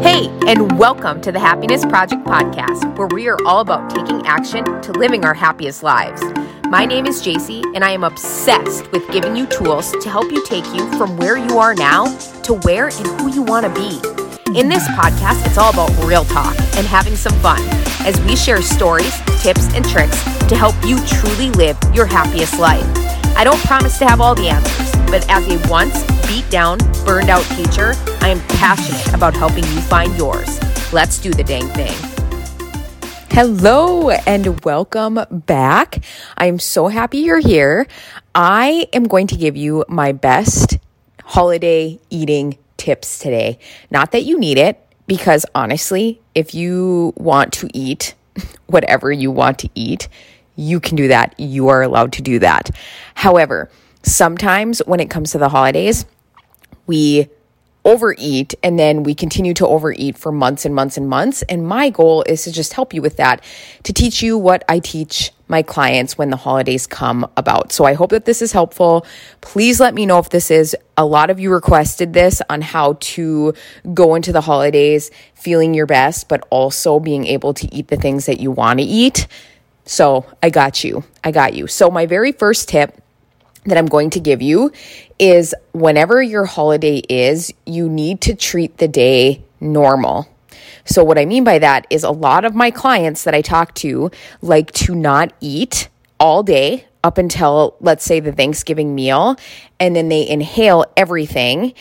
Hey, and welcome to the Happiness Project podcast, where we are all about taking action to living our happiest lives. My name is JC, and I am obsessed with giving you tools to help you take you from where you are now to where and who you want to be. In this podcast, it's all about real talk and having some fun as we share stories, tips, and tricks to help you truly live your happiest life. I don't promise to have all the answers, but as a once beat down, burned out teacher, I am passionate about helping you find yours. Let's do the dang thing. Hello and welcome back. I'm so happy you're here. I am going to give you my best holiday eating tips today. Not that you need it, because honestly, if you want to eat whatever you want to eat, you can do that. You are allowed to do that. However, sometimes when it comes to the holidays, we overeat and then we continue to overeat for months and months and months. And my goal is to just help you with that, to teach you what I teach my clients when the holidays come about. So I hope that this is helpful. Please let me know if this is. A lot of you requested this on how to go into the holidays feeling your best, but also being able to eat the things that you want to eat. So I got you. I got you. So my very first tip that I'm going to give you is whenever your holiday is, you need to treat the day normal. So, what I mean by that is a lot of my clients that I talk to like to not eat all day up until, let's say, the Thanksgiving meal, and then they inhale everything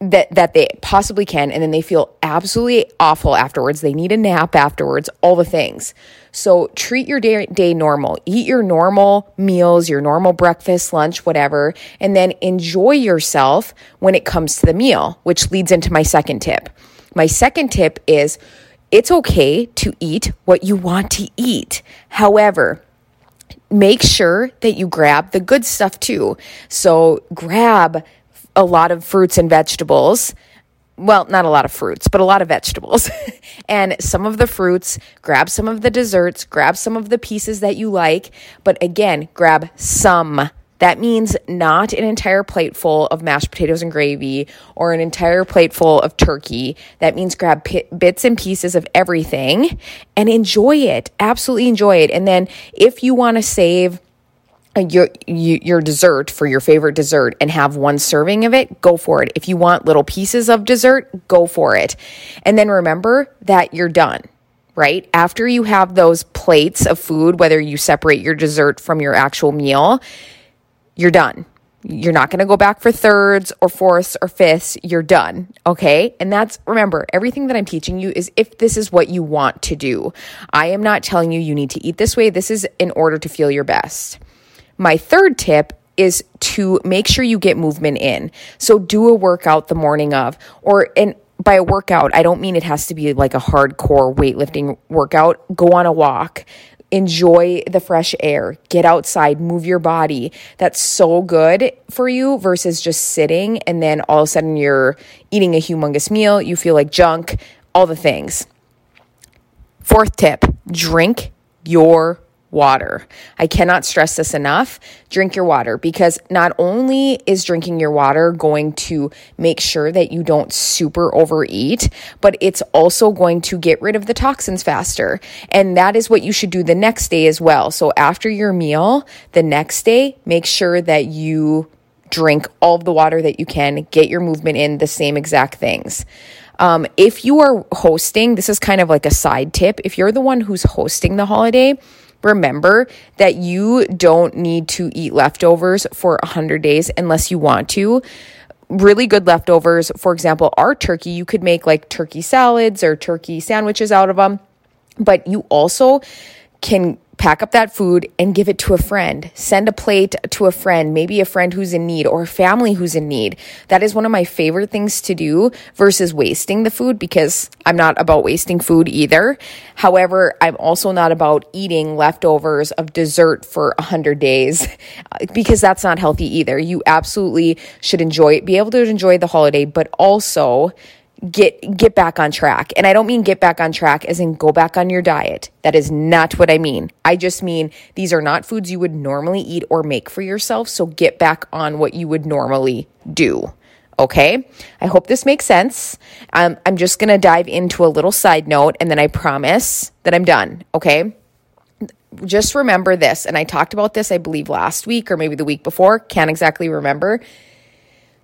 that that they possibly can and then they feel absolutely awful afterwards they need a nap afterwards all the things so treat your day, day normal. Eat your normal meals your normal breakfast lunch whatever and then enjoy yourself when it comes to the meal which leads into my second tip. My second tip is it's okay to eat what you want to eat. However make sure that you grab the good stuff too. So grab a lot of fruits and vegetables. Well, not a lot of fruits, but a lot of vegetables. and some of the fruits, grab some of the desserts, grab some of the pieces that you like. But again, grab some. That means not an entire plate full of mashed potatoes and gravy or an entire plate full of turkey. That means grab p- bits and pieces of everything and enjoy it. Absolutely enjoy it. And then if you want to save Uh, your your dessert for your favorite dessert and have one serving of it, go for it. If you want little pieces of dessert, go for it. And then remember that you're done, right? After you have those plates of food, whether you separate your dessert from your actual meal, you're done. You're not going to go back for thirds or fourths or fifths. You're done. Okay. And that's, remember, everything that I'm teaching you is if this is what you want to do. I am not telling you you need to eat this way. This is in order to feel your best. My third tip is to make sure you get movement in. So do a workout the morning of, or and by a workout, I don't mean it has to be like a hardcore weightlifting workout. Go on a walk. Enjoy the fresh air. Get outside, move your body. That's so good for you versus just sitting and then all of a sudden you're eating a humongous meal. You feel like junk, all the things. Fourth tip drink your water. I cannot stress this enough. Drink your water because not only is drinking your water going to make sure that you don't super overeat, but it's also going to get rid of the toxins faster. And that is what you should do the next day as well. So after your meal, the next day, make sure that you drink all of the water that you can, get your movement in, the same exact things. Um, if you are hosting, this is kind of like a side tip. If you're the one who's hosting the holiday, remember that you don't need to eat leftovers for 100 days unless you want to. Really good leftovers, for example, are turkey, you could make like turkey salads or turkey sandwiches out of them, but you also can pack up that food and give it to a friend. Send a plate to a friend, maybe a friend who's in need or a family who's in need. That is one of my favorite things to do versus wasting the food because I'm not about wasting food either. However, I'm also not about eating leftovers of dessert for 100 days because that's not healthy either. You absolutely should enjoy it, be able to enjoy the holiday, but also get get back on track. And I don't mean get back on track as in go back on your diet. That is not what I mean. I just mean these are not foods you would normally eat or make for yourself, so get back on what you would normally do. Okay. I hope this makes sense. Um, I'm just to dive into a little side note and then I promise that I'm done. Okay. Just remember this. And I talked about this, I believe, last week or maybe the week before. Can't exactly remember.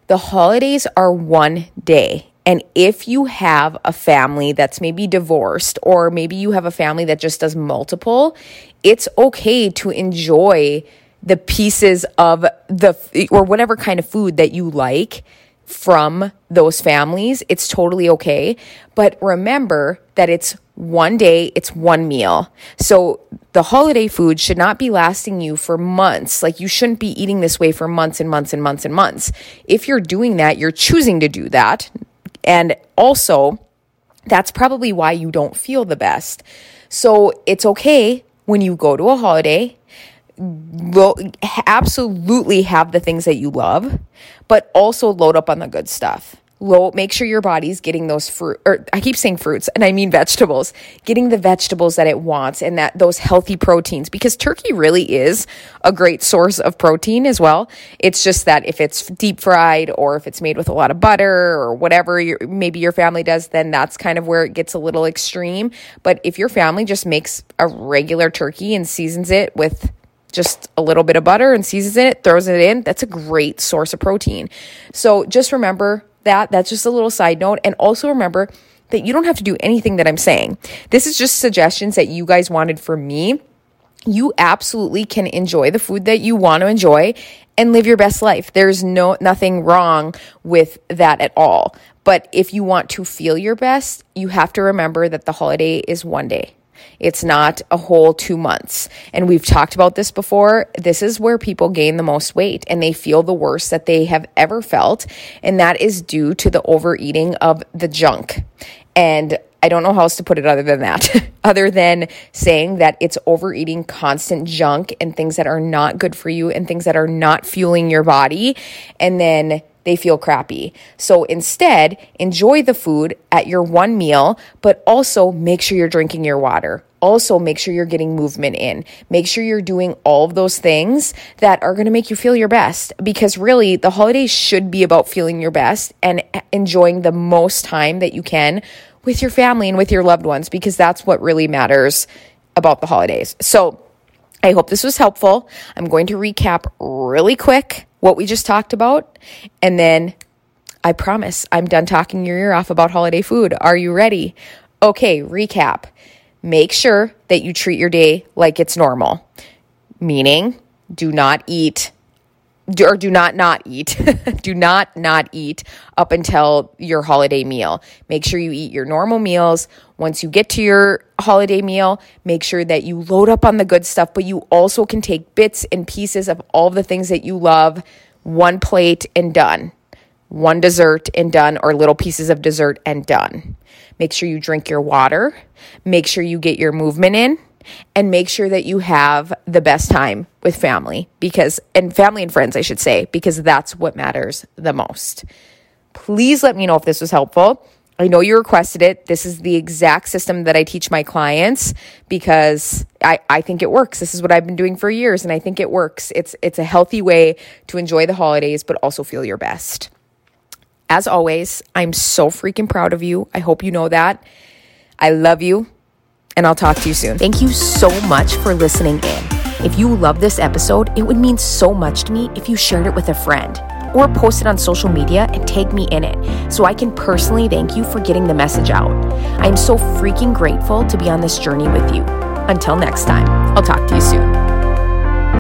The holidays are one day. And if you have a family that's maybe divorced, or maybe you have a family that just does multiple, it's okay to enjoy the pieces of the, or whatever kind of food that you like from those families. It's totally okay. But remember that it's one day, it's one meal. So the holiday food should not be lasting you for months. Like you shouldn't be eating this way for months and months and months and months. If you're doing that, you're choosing to do that. And also, that's probably why you don't feel the best. So it's okay when you go to a holiday, absolutely have the things that you love, but also load up on the good stuff low make sure your body's getting those fruit or I keep saying fruits and I mean vegetables getting the vegetables that it wants and that those healthy proteins because turkey really is a great source of protein as well it's just that if it's deep fried or if it's made with a lot of butter or whatever your, maybe your family does then that's kind of where it gets a little extreme but if your family just makes a regular turkey and seasons it with just a little bit of butter and seasons it, throws it in, that's a great source of protein. So just remember that. That's just a little side note. And also remember that you don't have to do anything that I'm saying. This is just suggestions that you guys wanted for me. You absolutely can enjoy the food that you want to enjoy and live your best life. There's no nothing wrong with that at all. But if you want to feel your best, you have to remember that the holiday is one day. It's not a whole two months. And we've talked about this before. This is where people gain the most weight and they feel the worst that they have ever felt. And that is due to the overeating of the junk. And I don't know how else to put it other than that, other than saying that it's overeating constant junk and things that are not good for you and things that are not fueling your body. And then they feel crappy. So instead, enjoy the food at your one meal, but also make sure you're drinking your water. Also, make sure you're getting movement in. Make sure you're doing all of those things that are going to make you feel your best because really the holidays should be about feeling your best and enjoying the most time that you can with your family and with your loved ones because that's what really matters about the holidays. So, I hope this was helpful. I'm going to recap really quick what we just talked about. And then I promise I'm done talking your ear off about holiday food. Are you ready? Okay, recap. Make sure that you treat your day like it's normal, meaning do not eat do, or do not not eat. do not not eat up until your holiday meal. Make sure you eat your normal meals. Once you get to your holiday meal, make sure that you load up on the good stuff, but you also can take bits and pieces of all the things that you love, one plate and done. One dessert and done, or little pieces of dessert and done. Make sure you drink your water. Make sure you get your movement in and make sure that you have the best time with family because, and family and friends, I should say, because that's what matters the most. Please let me know if this was helpful. I know you requested it. This is the exact system that I teach my clients because I, I think it works. This is what I've been doing for years and I think it works. It's it's a healthy way to enjoy the holidays but also feel your best. As always, I'm so freaking proud of you. I hope you know that. I love you and I'll talk to you soon. Thank you so much for listening in. If you love this episode, it would mean so much to me if you shared it with a friend or post it on social media and tag me in it so I can personally thank you for getting the message out. I am so freaking grateful to be on this journey with you. Until next time, I'll talk to you soon.